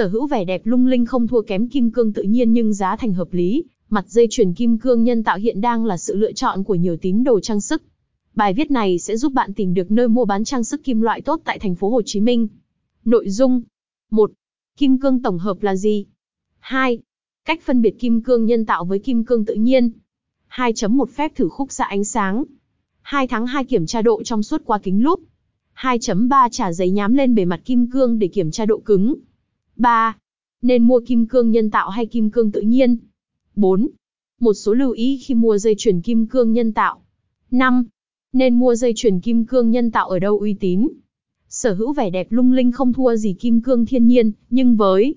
Sở hữu vẻ đẹp lung linh không thua kém kim cương tự nhiên nhưng giá thành hợp lý, mặt dây chuyền kim cương nhân tạo hiện đang là sự lựa chọn của nhiều tín đồ trang sức. Bài viết này sẽ giúp bạn tìm được nơi mua bán trang sức kim loại tốt tại thành phố Hồ Chí Minh. Nội dung 1. Kim cương tổng hợp là gì? 2. Cách phân biệt kim cương nhân tạo với kim cương tự nhiên. 2.1 phép thử khúc xạ ánh sáng. 2 tháng 2 kiểm tra độ trong suốt qua kính lúp. 2.3 trả giấy nhám lên bề mặt kim cương để kiểm tra độ cứng. 3. Nên mua kim cương nhân tạo hay kim cương tự nhiên? 4. Một số lưu ý khi mua dây chuyền kim cương nhân tạo. 5. Nên mua dây chuyền kim cương nhân tạo ở đâu uy tín? Sở hữu vẻ đẹp lung linh không thua gì kim cương thiên nhiên, nhưng với